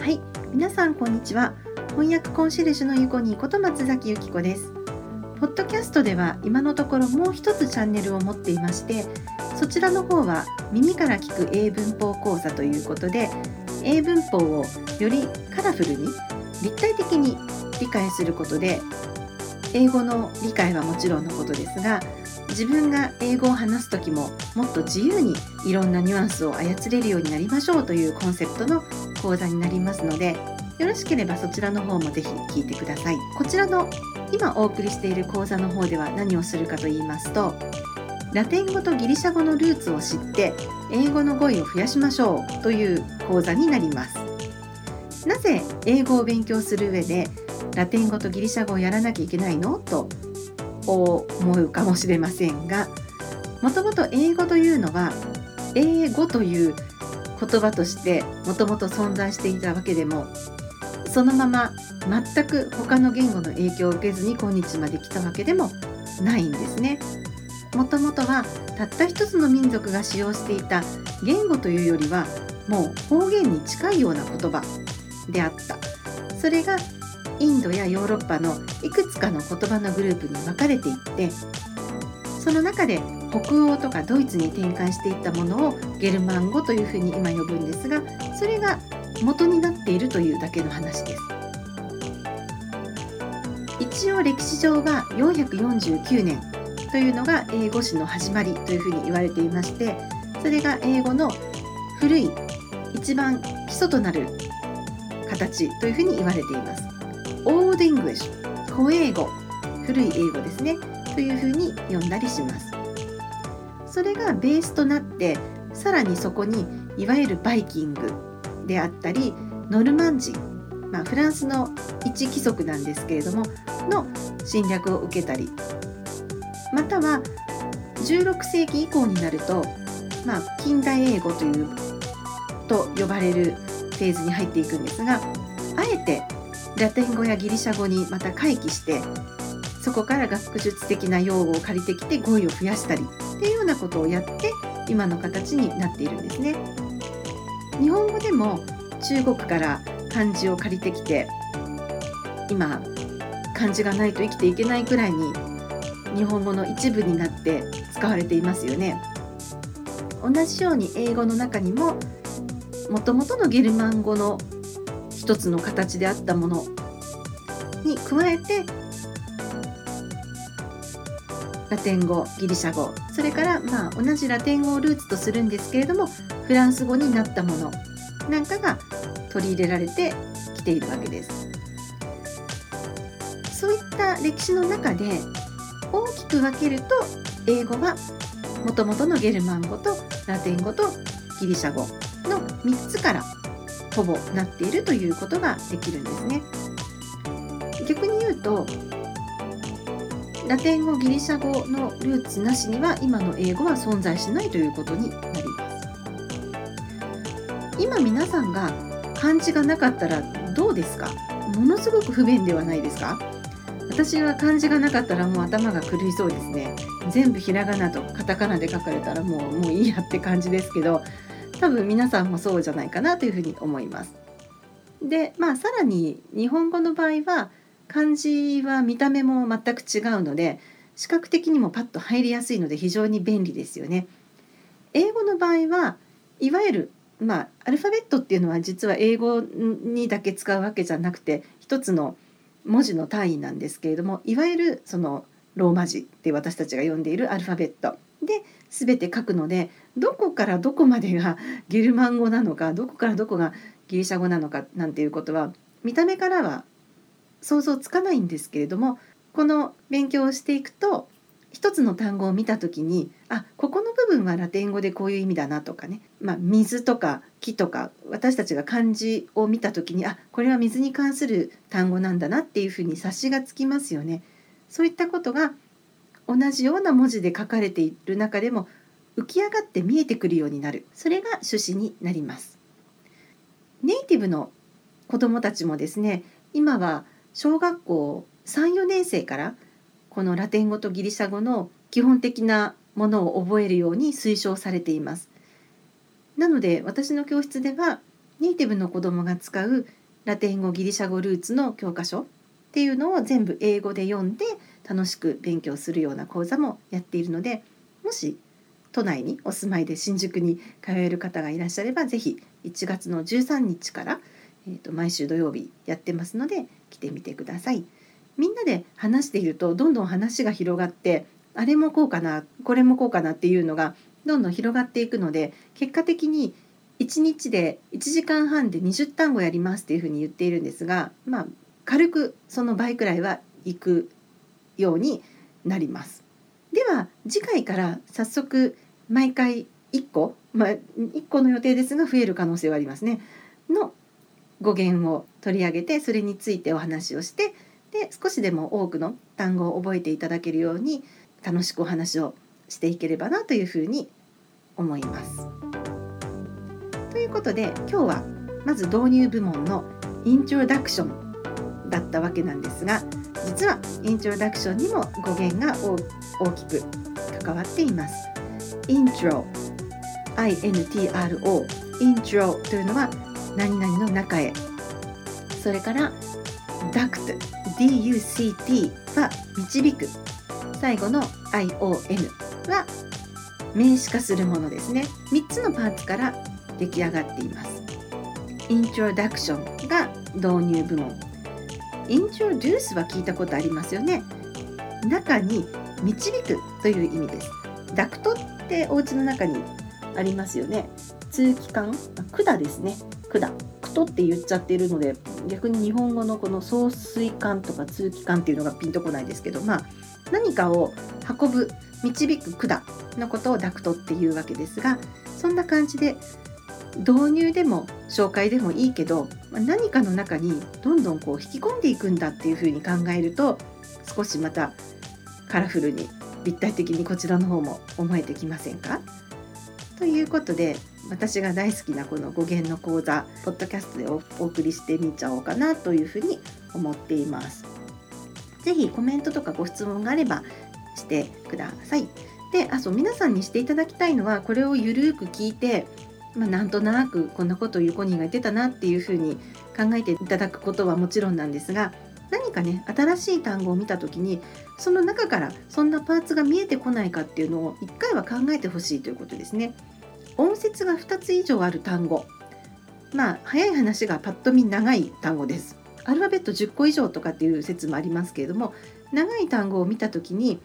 はい、皆さんこんにちは。翻訳コンシェルジュのゆこにこと松崎由紀子です。ポッドキャストでは今のところもう一つチャンネルを持っていまして、そちらの方は耳から聞く英文法講座ということで、英文法をよりカラフルに立体的に理解することで、英語の理解はもちろんのことですが、自分が英語を話す時ももっと自由にいろんなニュアンスを操れるようになりましょうというコンセプトの講座になりますのでよろしければそちらの方もぜひ聞いてください。こちらの今お送りしている講座の方では何をするかと言いますとラテン語とギリシャ語のルーツを知って英語の語彙を増やしましょうという講座になります。なぜ英語を勉強する上でラテン語とギリシャ語をやらなきゃいけないの？と思うかもしれませんがもともと英語というのは英語という言葉としてもともと存在していたわけでもそのまま全く他の言語の影響を受けずに今日まで来たわけでもないんですね。もともとはたった一つの民族が使用していた言語というよりはもう方言に近いような言葉であったそれがインドやヨーロッパのいくつかの言葉のグループに分かれていってその中で北欧とかドイツに転換していったものをゲルマン語というふうに今呼ぶんですがそれが元になっているというだけの話です。一応歴史上は449年というのが英語史の始まりというふうに言われていましてそれが英語の古い一番基礎となる形というふうに言われています。 Old English 古英語古い英語ですね。というふうに呼んだりします。それがベースとなってさらにそこにいわゆるバイキングであったりノルマン人、まあ、フランスの一貴族なんですけれどもの侵略を受けたりまたは16世紀以降になると、まあ、近代英語というと呼ばれるフェーズに入っていくんですがあえてラテン語やギリシャ語にまた回帰してそこから学術的な用語を借りてきて語彙を増やしたりっていうようなことをやって今の形になっているんですね。日本語でも中国から漢字を借りてきて今漢字がないと生きていけないくらいに日本語の一部になって使われていますよね。同じように英語の中にももともとのゲルマン語の一つの形であったものに加えてラテン語ギリシャ語。それからまあ同じラテン語をルーツとするんですけれどもフランス語になったもの。なんかが取り入れられてきているわけです。そういった歴史の中で大きく分けると英語はもともとのゲルマン語とラテン語とギリシャ語の3つからほぼなっているということができるんですね。逆に言うとラテン語ギリシャ語のルーツなしには今の英語は存在しないということになります。今皆さんが漢字がなかったらどうですか？ものすごく不便ではないですか？私は漢字がなかったらもう頭が狂いそうですね。全部ひらがなとカタカナで書かれたらもうもういいやって感じですけど多分皆さんもそうじゃないかなというふうに思います。でまあさらに日本語の場合は漢字は見た目も全く違うので視覚的にもパッと入りやすいので非常に便利ですよね。英語の場合はいわゆるまあアルファベットっていうのは実は英語にだけ使うわけじゃなくて一つの文字の単位なんですけれどもいわゆるそのローマ字って私たちが呼んでいるアルファベットで全て書くのでどこからどこまでが ゲルマン語なのかどこからどこがギリシャ語なのかなんていうことは見た目からは想像つかないんですけれどもこの勉強をしていくと一つの単語を見た時にあここの部分はラテン語でこういう意味だなとかね、まあ、水とか木とか私たちが漢字を見た時にあこれは水に関する単語なんだなっていうふうに察しがつきますよね。そういったことが同じような文字で書かれている中でも浮き上がって見えてくるようになる。それが趣旨になります。ネイティブの子どもたちもですね今は小学校34年生からこのラテン語とギリシャ語の基本的なものを覚えるように推奨されています。なので私の教室ではネイティブの子どもが使うラテン語ギリシャ語ルーツの教科書っていうのを全部英語で読んで楽しく勉強するような講座もやっているのでもし都内にお住まいで新宿に通える方がいらっしゃれば是非1月の13日から、えー、と毎週土曜日やってますので来てみてください。みんなで話しているとどんどん話が広がってあれもこうかなこれもこうかなっていうのがどんどん広がっていくので結果的に1日で1時間半で20単語やりますっていうふうに言っているんですがまあ軽くその倍くらいは行くようになります。では次回から早速毎回1個、まあ、1個の予定ですが増える可能性はありますねの語源を取り上げてそれについてお話をしてで少しでも多くの単語を覚えていただけるように楽しくお話をしていければなというふうに思います。ということで今日はまず導入部門のイントロダクションだったわけなんですが実はイントロダクションにも語源が大きく関わっています。イントロ INTRO イントロというのは何々の中へ。それからダクト DUCT は導く。最後の ION は名詞化するものですね。3つのパーツから出来上がっています。イントロダクションが導入部門。イントロデュースは聞いたことありますよね。中に導くという意味です。ダクトってお家の中にありますよね。通気管管ですね。管クトって言っちゃってるので逆に日本語のこの送水管とか通気管っていうのがピンとこないですけどまあ何かを運ぶ導く管のことをダクトっていうわけですがそんな感じで導入でも紹介でもいいけど何かの中にどんどんこう引き込んでいくんだっていうふうに考えると少しまたカラフルに立体的にこちらの方も思えてきませんか？ということで私が大好きなこの語源の講座ポッドキャストでお送りしてみちゃおうかなというふうに思っています。ぜひコメントとかご質問があればしてください。であそう皆さんにしていただきたいのはこれをゆるく聞いて、まあ、なんとなくこんなことをゆこにが言ってたなっていうふうに考えていただくことはもちろんなんですが何かね新しい単語を見た時にその中からそんなパーツが見えてこないかっていうのを一回は考えてほしいということですね。音節が2つ以上ある単語まあ早い話がパッと見長い単語です。アルファベット10個以上とかっていう説もありますけれども長い単語を見た時に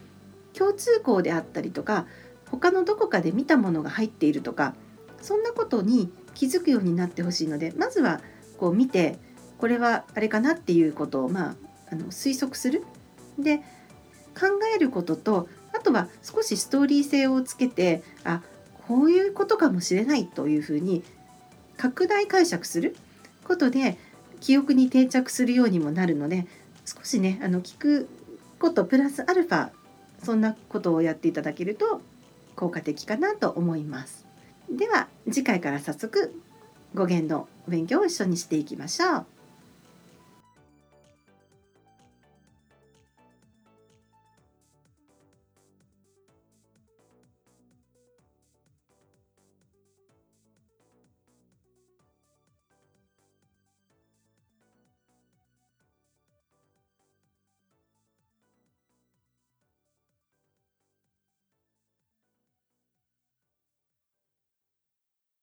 共通項であったりとか他のどこかで見たものが入っているとかそんなことに気づくようになってほしいのでまずはこう見てこれはあれかなっていうことを、まあ、あの推測する。で考えることとあとは少しストーリー性をつけてあこういうことかもしれないというふうに拡大解釈することで記憶に定着するようにもなるので少しねあの聞くことプラスアルファそんなことをやっていただけると効果的かなと思います。では次回から早速語源の勉強を一緒にしていきましょう。